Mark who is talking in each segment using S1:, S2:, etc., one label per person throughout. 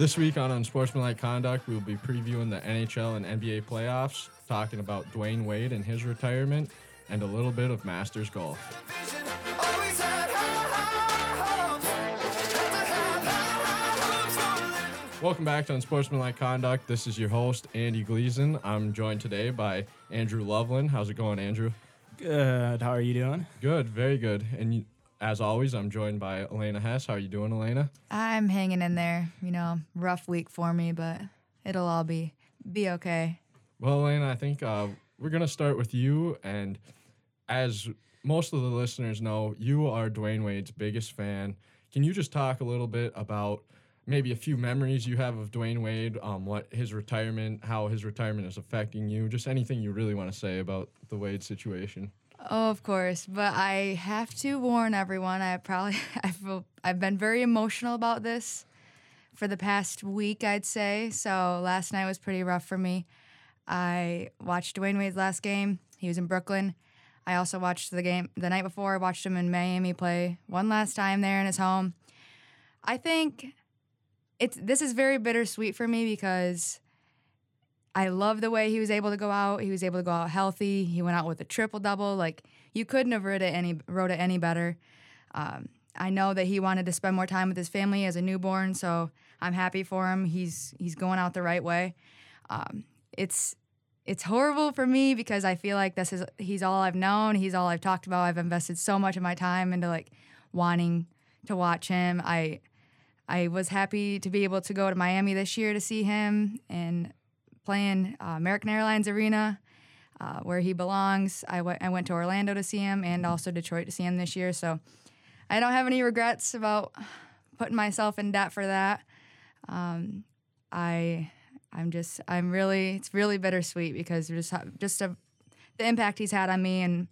S1: This week on Unsportsmanlike Conduct, we will be previewing the NHL and NBA playoffs, talking about Dwyane Wade and his retirement, and a little bit of Masters golf. Welcome back to Unsportsmanlike Conduct. This is your host, Andy Gleason. I'm joined today by Andrew Loveland. How's it going, Andrew?
S2: Good. How are you doing?
S1: Good, very good. And you, as always, I'm joined by Elena Hess. How are you doing, Elena?
S3: I'm hanging in there. You know, rough week for me, but it'll all be be okay.
S1: Well, Elena, I think uh, we're gonna start with you. And as most of the listeners know, you are Dwyane Wade's biggest fan. Can you just talk a little bit about maybe a few memories you have of Dwyane Wade, um, what his retirement, how his retirement is affecting you, just anything you really want to say about the Wade situation?
S3: Oh, of course, but I have to warn everyone. I probably I've I've been very emotional about this for the past week, I'd say. So last night was pretty rough for me. I watched Dwyane Wade's last game. He was in Brooklyn. I also watched the game the night before. I watched him in Miami play one last time there in his home. I think it's this is very bittersweet for me because I love the way he was able to go out. He was able to go out healthy. He went out with a triple double. Like you couldn't have wrote it any wrote it any better. Um, I know that he wanted to spend more time with his family as a newborn, so I'm happy for him. He's he's going out the right way. Um, it's it's horrible for me because I feel like this is he's all I've known. He's all I've talked about. I've invested so much of my time into like wanting to watch him. I I was happy to be able to go to Miami this year to see him and playing uh, American Airlines Arena, uh, where he belongs. I, w- I went to Orlando to see him and also Detroit to see him this year. So I don't have any regrets about putting myself in debt for that. Um, I I'm just I'm really it's really bittersweet because just just a, the impact he's had on me and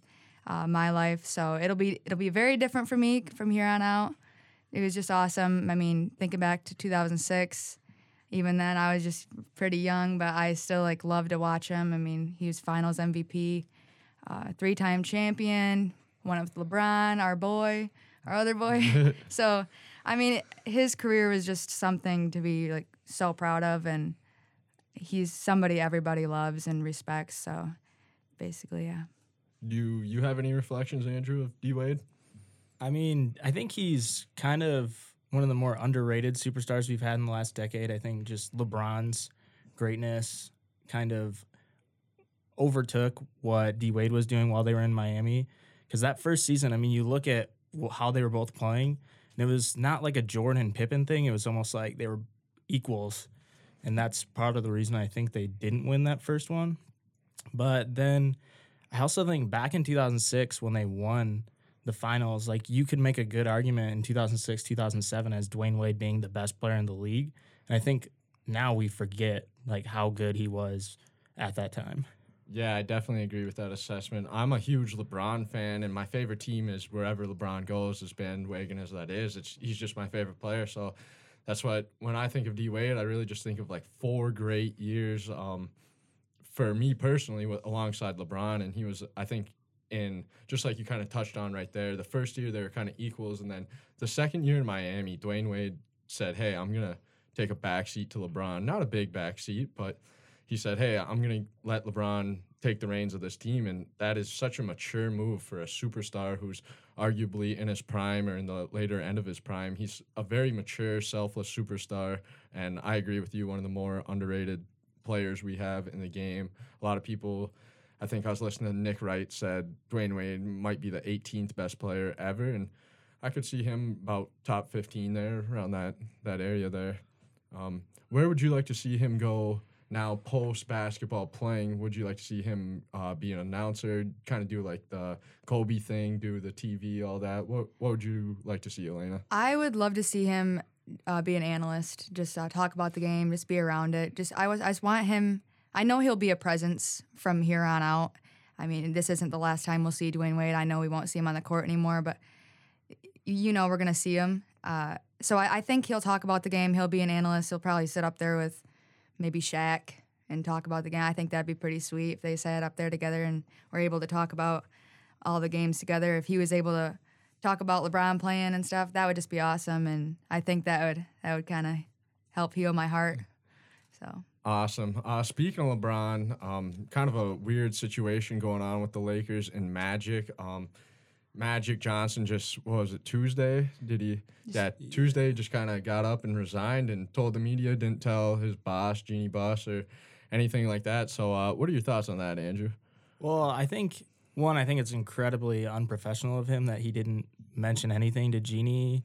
S3: uh, my life. So it'll be it'll be very different for me from here on out it was just awesome. I mean, thinking back to 2006, even then I was just pretty young, but I still like love to watch him. I mean, he was Finals MVP, uh, three-time champion, one with LeBron, our boy, our other boy. so, I mean, his career was just something to be like so proud of, and he's somebody everybody loves and respects. So, basically, yeah.
S1: Do you have any reflections, Andrew, of D Wade?
S2: I mean, I think he's kind of one of the more underrated superstars we've had in the last decade. I think just LeBron's greatness kind of overtook what D Wade was doing while they were in Miami. Because that first season, I mean, you look at how they were both playing, and it was not like a Jordan Pippen thing. It was almost like they were equals. And that's part of the reason I think they didn't win that first one. But then I also think back in 2006 when they won the finals, like you could make a good argument in 2006, 2007 as Dwyane Wade being the best player in the league. And I think now we forget like how good he was at that time.
S1: Yeah, I definitely agree with that assessment. I'm a huge LeBron fan, and my favorite team is wherever LeBron goes, as bandwagon as that is. It's he's just my favorite player. So that's what when I think of D Wade, I really just think of like four great years. Um, for me personally, with, alongside LeBron, and he was, I think, in just like you kind of touched on right there. The first year they were kind of equals, and then the second year in Miami, Dwyane Wade said, "Hey, I'm gonna take a backseat to LeBron. Not a big backseat, but he said, "Hey, I'm gonna let LeBron take the reins of this team," and that is such a mature move for a superstar who's arguably in his prime or in the later end of his prime. He's a very mature, selfless superstar, and I agree with you. One of the more underrated players we have in the game. A lot of people I think I was listening to Nick Wright said Dwyane Wade might be the 18th best player ever, and I could see him about top 15 there, around that that area there. Um, where would you like to see him go now post basketball playing? Would you like to see him uh, be an announcer, kind of do like the Kobe thing, do the TV, all that? What What would you like to see, Elena?
S3: I would love to see him uh, be an analyst, just uh, talk about the game, just be around it. Just I was I just want him I know he'll be a presence from here on out. I mean, this isn't the last time we'll see Dwyane Wade. I know we won't see him on the court anymore, but you know we're going to see him. Uh, so I, I, think he'll talk about the game. He'll be an analyst. He'll probably sit up there with maybe Shaq and talk about the game. I think that'd be pretty sweet if they sat up there together and were able to talk about all the games together. If he was able to talk about LeBron playing and stuff, that would just be awesome. And I think that would that would kind of help heal my heart. So
S1: Awesome. Uh, speaking of LeBron, um, kind of a weird situation going on with the Lakers and Magic. Um, Magic Johnson just what was it Tuesday? Did he? Yeah, Tuesday just kind of got up and resigned and told the media, didn't tell his boss Jeanie Buss or anything like that. So, uh, what are your thoughts on that, Andrew?
S2: Well, I think one, I think it's incredibly unprofessional of him that he didn't mention anything to Jeanie.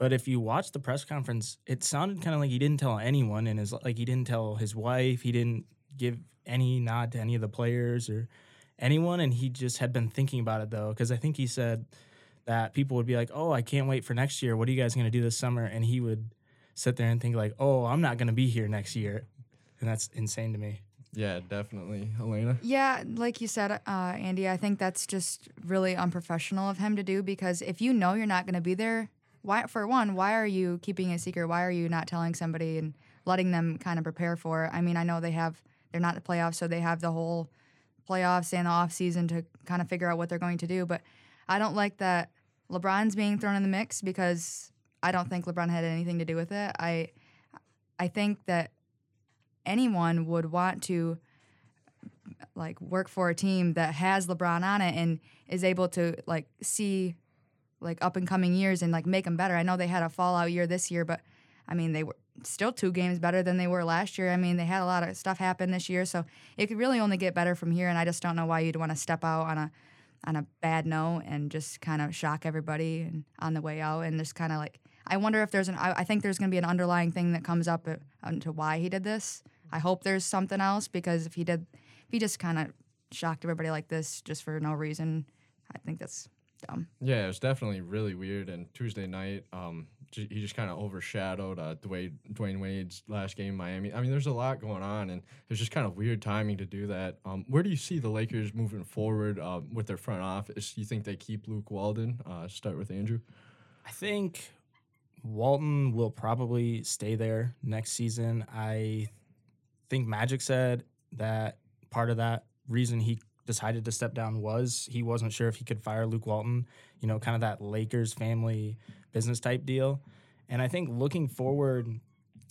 S2: But if you watch the press conference, it sounded kind of like he didn't tell anyone, and his like he didn't tell his wife, he didn't give any nod to any of the players or anyone, and he just had been thinking about it though, because I think he said that people would be like, "Oh, I can't wait for next year. What are you guys going to do this summer?" And he would sit there and think like, "Oh, I'm not going to be here next year," and that's insane to me.
S1: Yeah, definitely, Elena.
S3: Yeah, like you said, uh, Andy, I think that's just really unprofessional of him to do because if you know you're not going to be there, why? For one, why are you keeping a secret? Why are you not telling somebody and letting them kind of prepare for it? I mean, I know they have they're not the playoffs, so they have the whole playoffs and the off season to kind of figure out what they're going to do. But I don't like that LeBron's being thrown in the mix because I don't think LeBron had anything to do with it. I I think that anyone would want to like work for a team that has LeBron on it and is able to like see like up and coming years and like make them better. I know they had a fallout year this year, but I mean they were still two games better than they were last year. I mean they had a lot of stuff happen this year, so it could really only get better from here. And I just don't know why you'd want to step out on a on a bad note and just kind of shock everybody and on the way out and just kind of like I wonder if there's an I, I think there's going to be an underlying thing that comes up uh, into why he did this. I hope there's something else because if he did if he just kind of shocked everybody like this just for no reason, I think that's dumb.
S1: Yeah, it was definitely really weird. And Tuesday night, um, j- he just kind of overshadowed uh, Dwyane Dwyane Wade's last game in Miami. I mean, there's a lot going on, and it's just kind of weird timing to do that. Um, where do you see the Lakers moving forward uh, with their front office? You think they keep Luke Walton? Uh, start with Andrew.
S2: I think Walton will probably stay there next season. I think Magic said that part of that reason he decided to step down was he wasn't sure if he could fire Luke Walton, you know, kind of that Lakers family business type deal. And I think looking forward,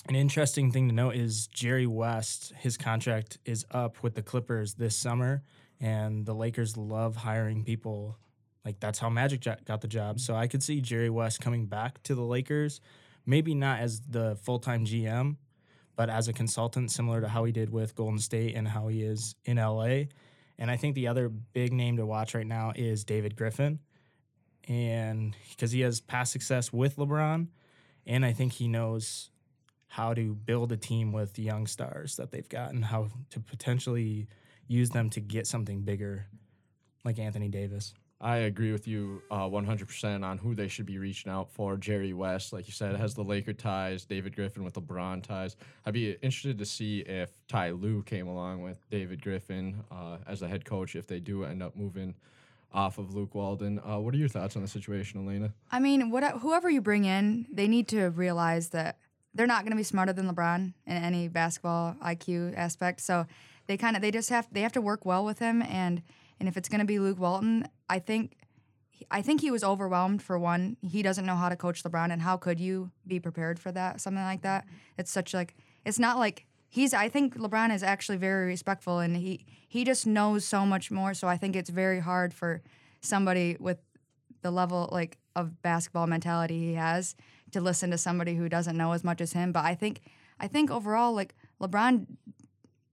S2: an interesting thing to note is Jerry West, his contract is up with the Clippers this summer, and the Lakers love hiring people. Like that's how Magic got the job. So I could see Jerry West coming back to the Lakers, maybe not as the full time GM, but as a consultant, similar to how he did with Golden State and how he is in LA. And I think the other big name to watch right now is David Griffin. And because he has past success with LeBron, and I think he knows how to build a team with young stars that they've got and how to potentially use them to get something bigger, like Anthony Davis.
S1: I agree with you uh, 100% on who they should be reaching out for. Jerry West, like you said, has the Laker ties. David Griffin with the LeBron ties. I'd be interested to see if Ty Lue came along with David Griffin uh, as a head coach if they do end up moving off of Luke Walton. Uh, what are your thoughts on the situation, Elena?
S3: I mean, what, whoever you bring in, they need to realize that they're not going to be smarter than LeBron in any basketball IQ aspect. So they kind of they just have they have to work well with him and – and if it's going to be Luke Walton, I think I think he was overwhelmed for one. He doesn't know how to coach LeBron and how could you be prepared for that? Something like that. It's such like it's not like he's I think LeBron is actually very respectful and he he just knows so much more. So I think it's very hard for somebody with the level like of basketball mentality he has to listen to somebody who doesn't know as much as him. But I think I think overall like LeBron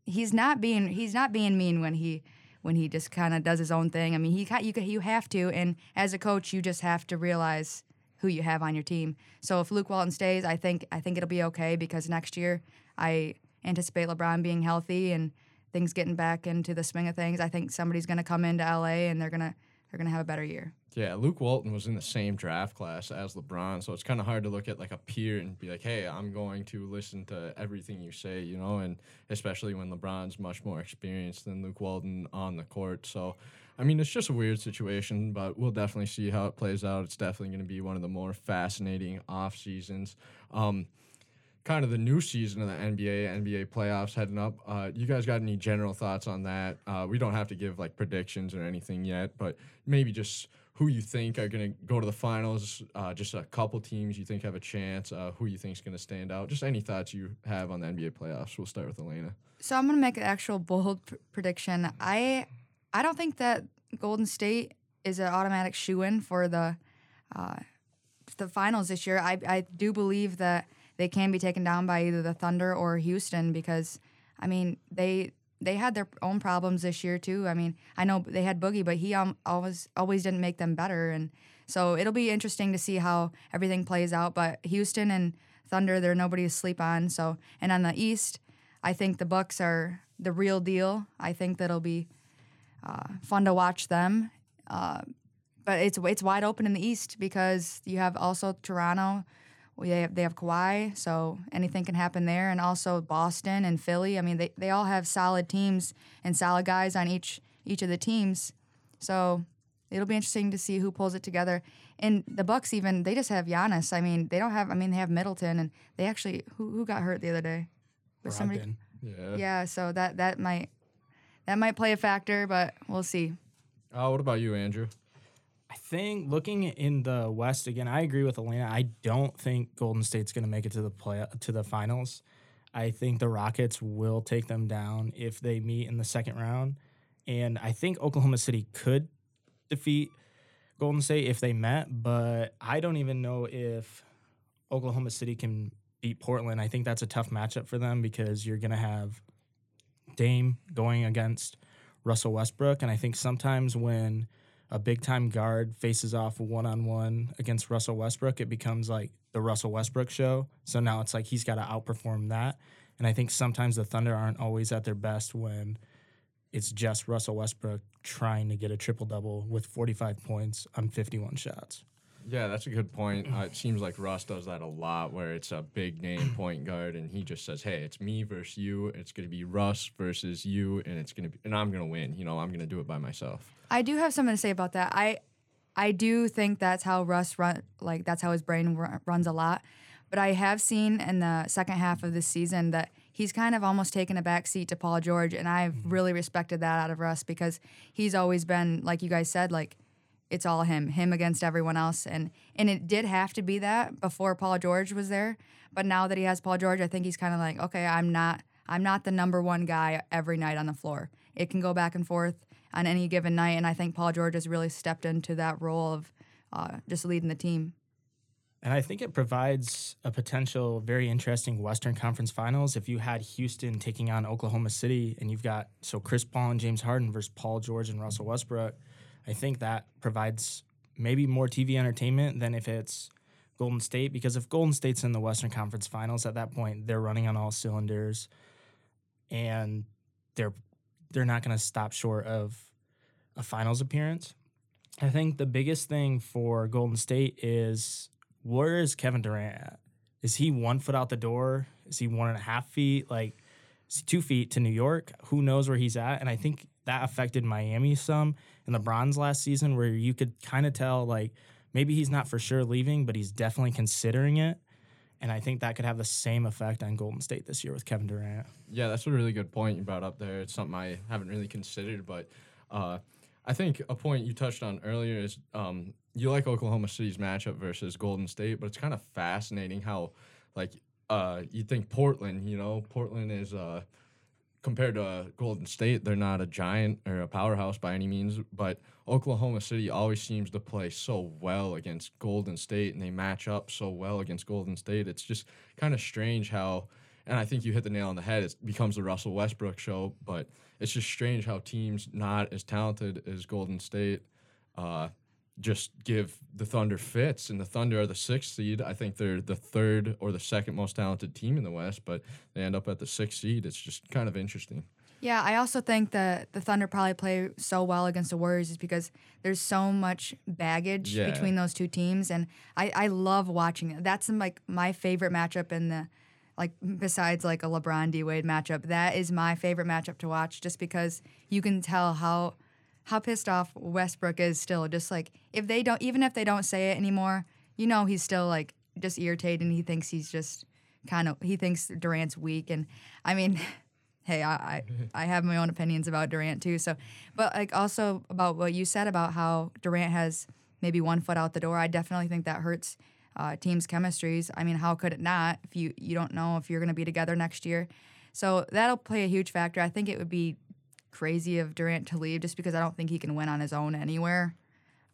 S3: he's not being he's not being mean when he when he just kind of does his own thing. I mean, he you you have to, and as a coach, you just have to realize who you have on your team. So if Luke Walton stays, I think I think it'll be okay because next year I anticipate LeBron being healthy and things getting back into the swing of things. I think somebody's going to come into LA and they're gonna they're gonna have a better year.
S1: Yeah, Luke Walton was in the same draft class as LeBron, so it's kind of hard to look at like a peer and be like, "Hey, I'm going to listen to everything you say," you know, and especially when LeBron's much more experienced than Luke Walton on the court. So, I mean, it's just a weird situation, but we'll definitely see how it plays out. It's definitely going to be one of the more fascinating off seasons. Um, kind of the new season of the NBA, NBA playoffs heading up. Uh, you guys got any general thoughts on that? Uh, we don't have to give like predictions or anything yet, but maybe just who you think are going to go to the finals. Uh, just a couple teams you think have a chance. Uh, who you think is going to stand out. Just any thoughts you have on the NBA playoffs. We'll start with Elena.
S3: So I'm gonna make an actual bold pr- prediction. I I don't think that Golden State is an automatic shoe in for the uh, the finals this year. I I do believe that they can be taken down by either the Thunder or Houston because I mean they they had their own problems this year too. I mean I know they had Boogie, but he um, always always didn't make them better, and so it'll be interesting to see how everything plays out. But Houston and Thunder, they're nobody to sleep on. So and on the East. I think the Bucks are the real deal. I think that'll be uh, fun to watch them. Uh, but it's it's wide open in the East because you have also Toronto. They have, they have Kawhi, so anything can happen there, and also Boston and Philly. I mean, they, they all have solid teams and solid guys on each each of the teams. So it'll be interesting to see who pulls it together. And the Bucks even they just have Giannis. I mean, they don't have. I mean, they have Middleton, and they actually who who got hurt the other day. Was somebody-
S1: Yeah.
S3: yeah, so that that might that might play a factor, but we'll see.
S1: Uh, what about you, Andrew?
S2: I think looking in the West again, I agree with Elena. I don't think Golden State's going to make it to the play to the finals. I think the Rockets will take them down if they meet in the second round, and I think Oklahoma City could defeat Golden State if they met. But I don't even know if Oklahoma City can beat Portland. I think that's a tough matchup for them because you're going to have Dame going against Russell Westbrook, and I think sometimes when a big time guard faces off one on one against Russell Westbrook, it becomes like the Russell Westbrook show. So now it's like he's got to outperform that. And I think sometimes the Thunder aren't always at their best when it's just Russell Westbrook trying to get a triple double with 45 points on 51 shots.
S1: Yeah, that's a good point. Uh, it seems like Russ does that a lot, where it's a big name point guard, and he just says, "Hey, it's me versus you. It's going to be Russ versus you, and it's going to be, and I'm going to win. You know, I'm going to do it by myself."
S3: I do have something to say about that. I I do think that's how Russ run like that's how his brain ru- runs a lot. But I have seen in the second half of this season that he's kind of almost taken a back seat to Paul George, and I've really respected that out of Russ because he's always been like you guys said, like it's all him, him against everyone else, and and it did have to be that before Paul George was there. But now that he has Paul George, I think he's kind of like, okay, I'm not I'm not the number one guy every night on the floor. It can go back and forth on any given night, and I think Paul George has really stepped into that role of uh, just leading the team.
S2: And I think it provides a potential very interesting Western Conference Finals if you had Houston taking on Oklahoma City and you've got so Chris Paul and James Harden versus Paul George and Russell Westbrook. I think that provides maybe more TV entertainment than if it's Golden State because if Golden State's in the Western Conference Finals at that point, they're running on all cylinders and they're they're not going to stop short of a finals appearance. I think the biggest thing for Golden State is where is Kevin Durant at? Is he one foot out the door? Is he one and a half feet? Like two feet to New York? Who knows where he's at? And I think that affected Miami some in the Bronze last season, where you could kind of tell like maybe he's not for sure leaving, but he's definitely considering it. And I think that could have the same effect on Golden State this year with Kevin Durant.
S1: Yeah, that's a really good point you brought up there. It's something I haven't really considered, but uh, I think a point you touched on earlier is um, you like Oklahoma City's matchup versus Golden State, but it's kind of fascinating how, like, uh, you think Portland, you know, Portland is uh, compared to uh, Golden State, they're not a giant or a powerhouse by any means, but Oklahoma City always seems to play so well against Golden State and they match up so well against Golden State. It's just kind of strange how, and I think you hit the nail on the head, it becomes the Russell Westbrook show, but it's just strange how teams not as talented as Golden State uh, just give the Thunder fits, and the Thunder are the sixth seed. I think they're the third or the second most talented team in the West, but they end up at the sixth seed. It's just kind of interesting.
S3: Yeah, I also think that the Thunder probably play so well against the Warriors is because there's so much baggage
S1: Yeah.
S3: between those two teams, and I, I love watching it. That's like my favorite matchup in the like besides like a LeBron D Wade matchup. That is my favorite matchup to watch, just because you can tell how how pissed off Westbrook is still. Just like if they don't, even if they don't say it anymore, you know he's still like just irritated and he thinks he's just kind of he thinks Durant's weak, and I mean. Hey, I, I I have my own opinions about Durant too. So, but like also about what you said about how Durant has maybe one foot out the door. I definitely think that hurts uh, teams' chemistries. I mean, how could it not if you you don't know if you're going to be together next year? So that'll play a huge factor. I think it would be crazy of Durant to leave just because I don't think he can win on his own anywhere.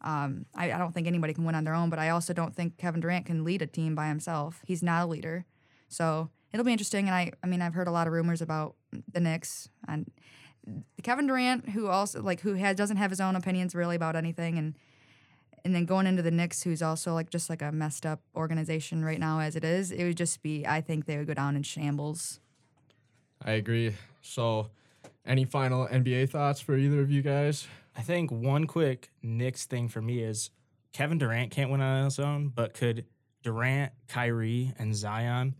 S3: Um, I, I don't think anybody can win on their own, but I also don't think Kevin Durant can lead a team by himself. He's not a leader. So it'll be interesting. And I, I mean, I've heard a lot of rumors about the Knicks and Kevin Durant, who also like who has doesn't have his own opinions really about anything, and and then going into the Knicks, who's also like just like a messed up organization right now as it is, it would just be. I think they would go down in shambles.
S1: I agree. So, any final NBA thoughts for either of you guys?
S2: I think one quick Knicks thing for me is Kevin Durant can't win on his own, but could Durant, Kyrie, and Zion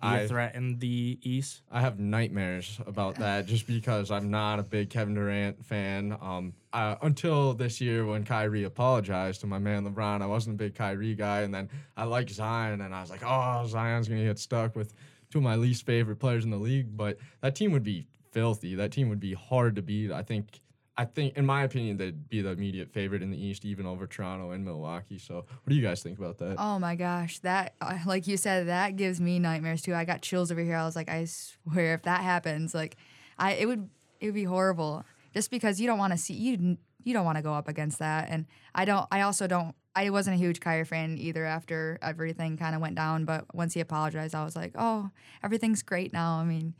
S2: be
S1: I-
S2: a threat in the East?
S1: I have nightmares about that just because I'm not a big Kevin Durant fan. Um, uh, until this year when Kyrie apologized to my man LeBron, I wasn't a big Kyrie guy, and then I like Zion, and I was like, oh, Zion's gonna get stuck with two of my least favorite players in the league. But that team would be filthy. That team would be hard to beat. I think. I think, in my opinion, they'd be the immediate favorite in the East, even over Toronto and Milwaukee. So, what do you guys think about that?
S3: Oh my gosh, that uh, like you said, that gives me nightmares too. I got chills over here. I was like, I swear, if that happens, like, I it would it would be horrible. Just because you don't want to see you you don't want to go up against that, and I don't. I also don't. I wasn't a huge Kyrie fan either after everything kind of went down. But once he apologized, I was like, oh, everything's great now. I mean,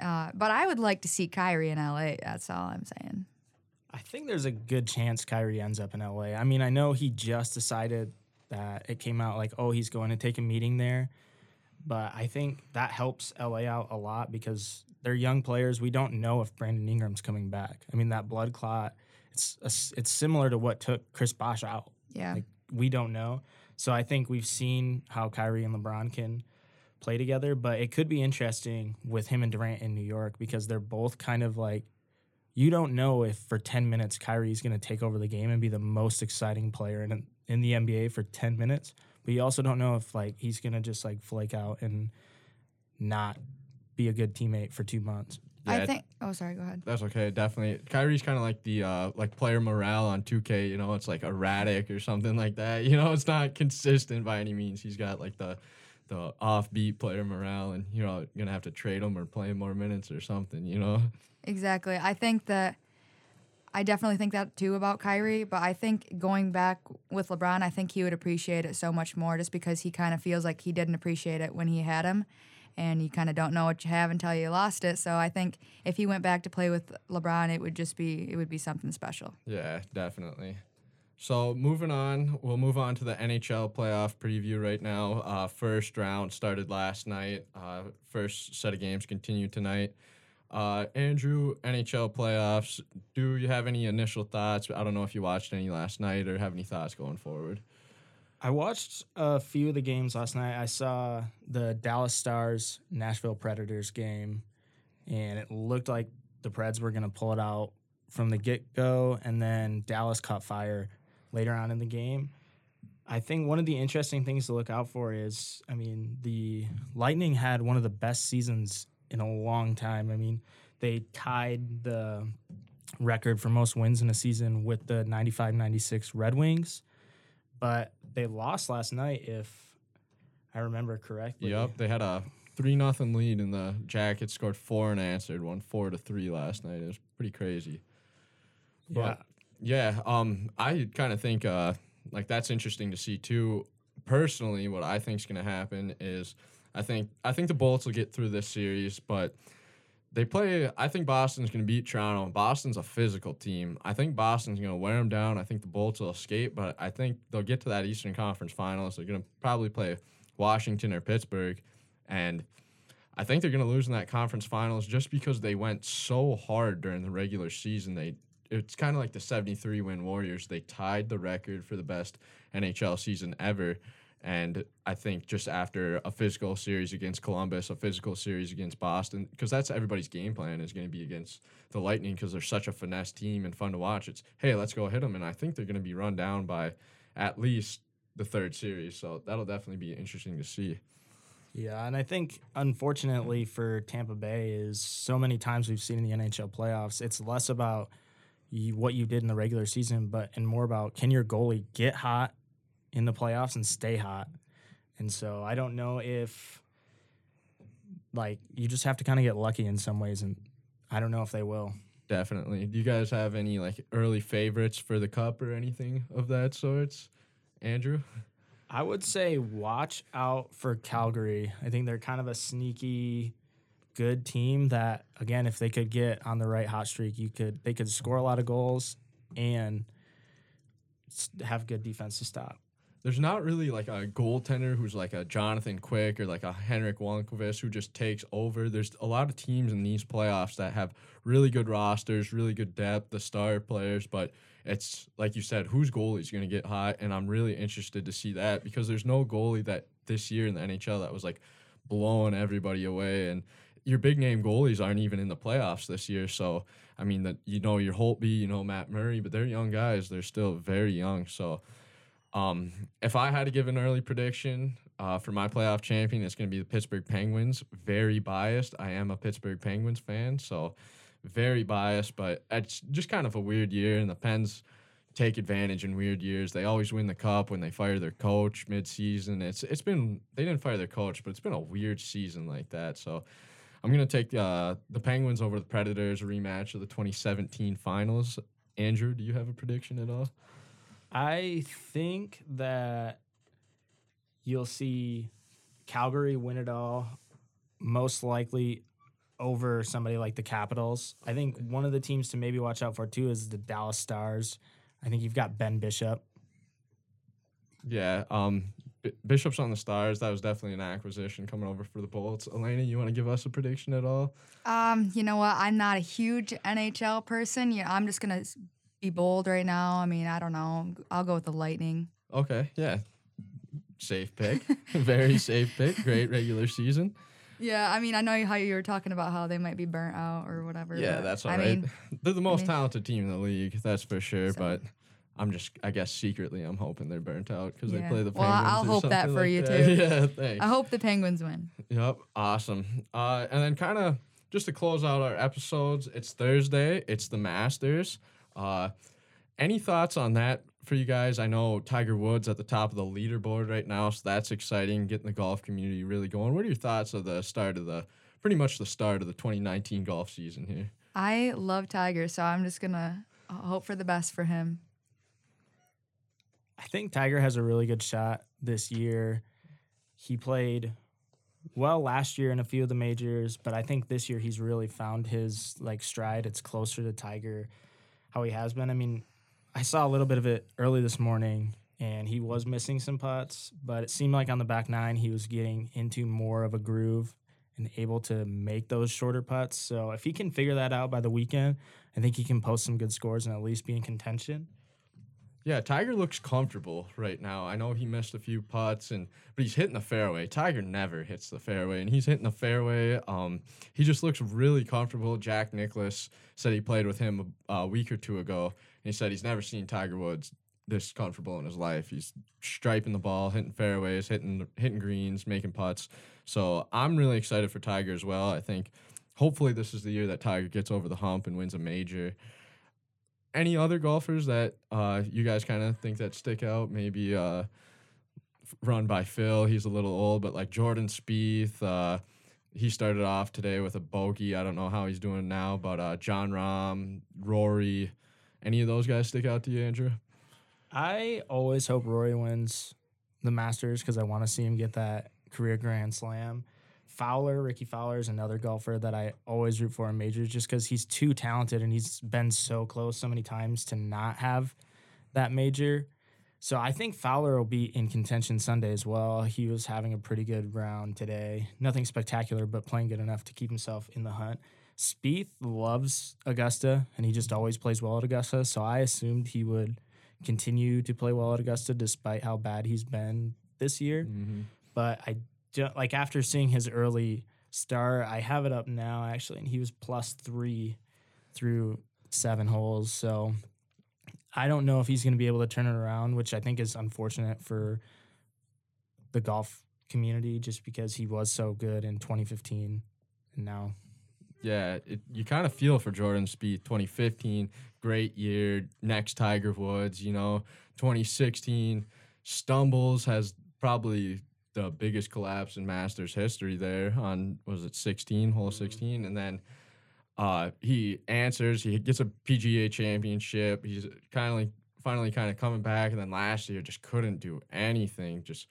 S3: uh, but I would like to see Kyrie in LA. That's all I'm saying.
S2: I think there's a good chance Kyrie ends up in LA. I mean, I know he just decided that it came out like, oh, he's going to take a meeting there. But I think that helps LA out a lot because they're young players. We don't know if Brandon Ingram's coming back. I mean, that blood clot, it's a, it's similar to what took Chris Bosh out.
S3: Yeah.
S2: Like, we don't know. So I think we've seen how Kyrie and LeBron can play together, but it could be interesting with him and Durant in New York because they're both kind of like you don't know if for 10 minutes Kyrie's going to take over the game and be the most exciting player in in the NBA for 10 minutes, but you also don't know if like he's going to just like flake out and not be a good teammate for 2 months.
S3: I
S1: Yeah,
S3: think. Oh, sorry. Go ahead.
S1: That's okay, definitely. Kyrie's kind of like the uh, like player morale on 2K. You know, it's like erratic or something like that. You know, it's not consistent by any means. He's got like the the offbeat player morale, and you're gonna have to trade him or play him more minutes or something. You know,
S3: Exactly. I think that I definitely think that too about Kyrie, but I think going back with LeBron, I think he would appreciate it so much more just because he kind of feels like he didn't appreciate it when he had him. And you kind of don't know what you have until you lost it. So I think if he went back to play with LeBron, it would just be it would be something special.
S1: yeah, definitely. So moving on, we'll move on to the NHL playoff preview right now. Uh, first round started last night. Uh, first set of games continue tonight. Uh, Andrew, NHL playoffs. Do you have any initial thoughts? I don't know if you watched any last night or have any thoughts going forward.
S2: I watched a few of the games last night. I saw the Dallas Stars Nashville Predators game, and it looked like the Preds were going to pull it out from the get go, and then Dallas caught fire later on in the game. I think one of the interesting things to look out for is, I mean, the Lightning had one of the best seasons in a long time. I mean, they tied the record for most wins in a season with the 95 96 Red Wings but they lost last night if I remember correctly.
S1: Yep, they had a three nothing lead, and the Jackets scored four and answered, won four to three last night. It was pretty crazy. But yeah, um, I kind of think uh, like that's interesting to see too. Personally, what I think is going to happen is I think I think the Bolts will get through this series, but they play. I think Boston's going to beat Toronto. Boston's a physical team. I think Boston's going to wear them down. I think the Bolts will escape, but I think they'll get to that Eastern Conference Finals. They're going to probably play Washington or Pittsburgh, and I think they're going to lose in that conference finals just because they went so hard during the regular season. They it's kind of like the 73 win Warriors. They tied the record for the best NHL season ever. And I think just after a physical series against Columbus, a physical series against Boston, because that's everybody's game plan is going to be against the Lightning because they're such a finesse team and fun to watch. It's, hey, let's go hit them. And I think they're going to be run down by at least the third series. So that'll definitely be interesting to see.
S2: Yeah, and I think unfortunately for Tampa Bay is so many times we've seen in the NHL playoffs, it's less about you, what you did in the regular season, but and more about can your goalie get hot in the playoffs and stay hot. And so I don't know if like you just have to kind of get lucky in some ways, and I don't know if they will.
S1: Definitely. Do you guys have any like early favorites for the cup or anything of that sorts? Andrew?
S2: I would say watch out for Calgary. I think they're kind of a sneaky good team that again if they could get on the right hot streak, you could they could score a lot of goals and have good defense to stop.
S1: There's not really like a goaltender who's like a Jonathan Quick or like a Henrik Lundqvist who just takes over. There's a lot of teams in these playoffs that have really good rosters, really good depth, the star players, but it's like you said, whose goalie is going to get hot? And I'm really interested to see that because there's no goalie that this year in the NHL that was like blowing everybody away. And your big name goalies aren't even in the playoffs this year. So, I mean, that you know, your Holtby, you know, Matt Murray, but they're young guys. They're still very young. So, um, if I had to give an early prediction uh, for my playoff champion, it's going to be the Pittsburgh Penguins. Very biased. I am a Pittsburgh Penguins fan, so very biased, but it's just kind of a weird year, and the Pens take advantage in weird years. They always win the cup when they fire their coach mid-season. It's it's been they didn't fire their coach, but it's been a weird season like that. So I'm gonna take uh, the Penguins over the Predators rematch of the 2017 Finals. Andrew, do you have a prediction at all?
S2: I think that you'll see Calgary win it all, most likely over somebody like the Capitals. I think one of the teams to maybe watch out for too is the Dallas Stars. I think you've got Ben Bishop.
S1: Yeah, um, B- Bishop's on the Stars. That was definitely an acquisition coming over for the Bolts. Elena, you want to give us a prediction at all?
S3: Um, you know what? I'm not a huge NHL person. You know, I'm just gonna be bold right now. I mean, I don't know. I'll go with the Lightning.
S1: Okay, yeah, safe pick, very safe pick. Great regular season.
S3: Yeah, I mean, I know how you were talking about how they might be burnt out or whatever.
S1: Yeah, that's all
S3: I
S1: right.
S3: mean,
S1: they're the most
S3: mean-
S1: talented team in the league, that's for sure.
S3: So-
S1: But I'm just, I guess, secretly, I'm hoping they're burnt out because they play the
S3: Well,
S1: Penguins.
S3: I'll hope that for
S1: like
S3: you,
S1: that.
S3: too.
S1: Yeah, thanks.
S3: I hope the Penguins win.
S1: Yep, awesome. Uh, and then kind of just to close out our episodes, it's Thursday. It's the Masters. Uh, any thoughts on that for you guys? I know Tiger Woods at the top of the leaderboard right now, so that's exciting. Getting the golf community really going. What are your thoughts of the start of the, pretty much the start of the 2019 golf season here?
S3: I love Tiger, so I'm just gonna uh, hope for the best for him.
S2: I think Tiger has a really good shot this year. He played well last year in a few of the majors, but I think this year he's really found his like stride. It's closer to Tiger how he has been. I mean, I saw a little bit of it early this morning and he was missing some putts, but it seemed like on the back nine he was getting into more of a groove and able to make those shorter putts. So if he can figure that out by the weekend, I think he can post some good scores and at least be in contention.
S1: Yeah, Tiger looks comfortable right now. I know he missed a few putts, and but he's hitting the fairway. Tiger never hits the fairway, and he's hitting the fairway. Um, he just looks really comfortable. Jack Nicklaus said he played with him a, a week or two ago, and he said he's never seen Tiger Woods this comfortable in his life. He's striping the ball, hitting fairways, hitting hitting greens, making putts. So I'm really excited for Tiger as well. I think hopefully this is the year that Tiger gets over the hump and wins a major any other golfers that uh, you guys kind of think that stick out? Maybe uh, run by Phil. He's a little old, but like Jordan Spieth. Uh, he started off today with a bogey. I don't know how he's doing now, but uh, Jon Rahm, Rory, any of those guys stick out to you, Andrew?
S2: I always hope Rory wins the Masters because I want to see him get that career Grand Slam. Fowler, Rickie Fowler is another golfer that I always root for in majors just because he's too talented and he's been so close so many times to not have that major. So I think Fowler will be in contention Sunday as well. He was having a pretty good round today. Nothing spectacular, but playing good enough to keep himself in the hunt. Spieth loves Augusta and he just always plays well at Augusta. So I assumed he would continue to play well at Augusta despite how bad he's been this year.
S1: Mm-hmm.
S2: But I like after seeing his early star, I have it up now actually, and he was plus three through seven holes. So I don't know if he's going to be able to turn it around, which I think is unfortunate for the golf community just because he was so good in 2015 and now
S1: yeah, it, you kind of feel for Jordan Spieth. 2015, great year. Next Tiger Woods, you know. 2016, stumbles, has probably the biggest collapse in Masters history there on, was it 16, hole 16? And then uh, he answers, he gets a PGA championship. He's kind of like finally kind of coming back. And then last year just couldn't do anything. Just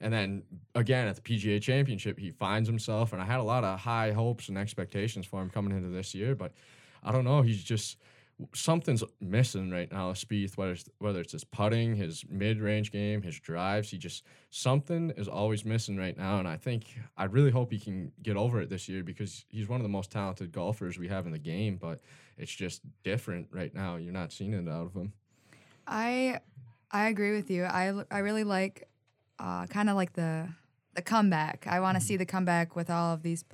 S1: and then again at the PGA Championship, he finds himself, and I had a lot of high hopes and expectations for him coming into this year. But I don't know, he's just something's missing right now. Spieth, whether it's, whether it's his putting, his mid-range game, his drives, he just something is always missing right now. And I think I really hope he can get over it this year because he's one of the most talented golfers we have in the game. But it's just different right now. You're not seeing it out of him.
S3: I I agree with you. I, I really like uh, kind of like the the comeback. I want to see the comeback with all of these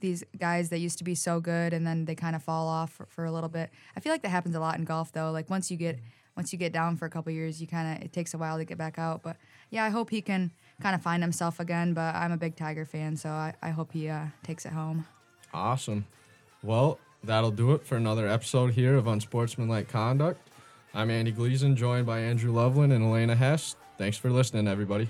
S3: these guys that used to be so good and then they kind of fall off for, for, a little bit. I feel like that happens a lot in golf though. Like once you get once you get down for a couple years, you kind of it takes a while to get back out. But yeah, I hope he can kind of find himself again. But I'm a big Tiger fan, so I, I hope he uh, takes it home.
S1: Awesome. Well, that'll do it for another episode here of Unsportsmanlike Conduct. I'm Andy Gleason, joined by Andrew Loveland and Elena Hess. Thanks for listening, everybody.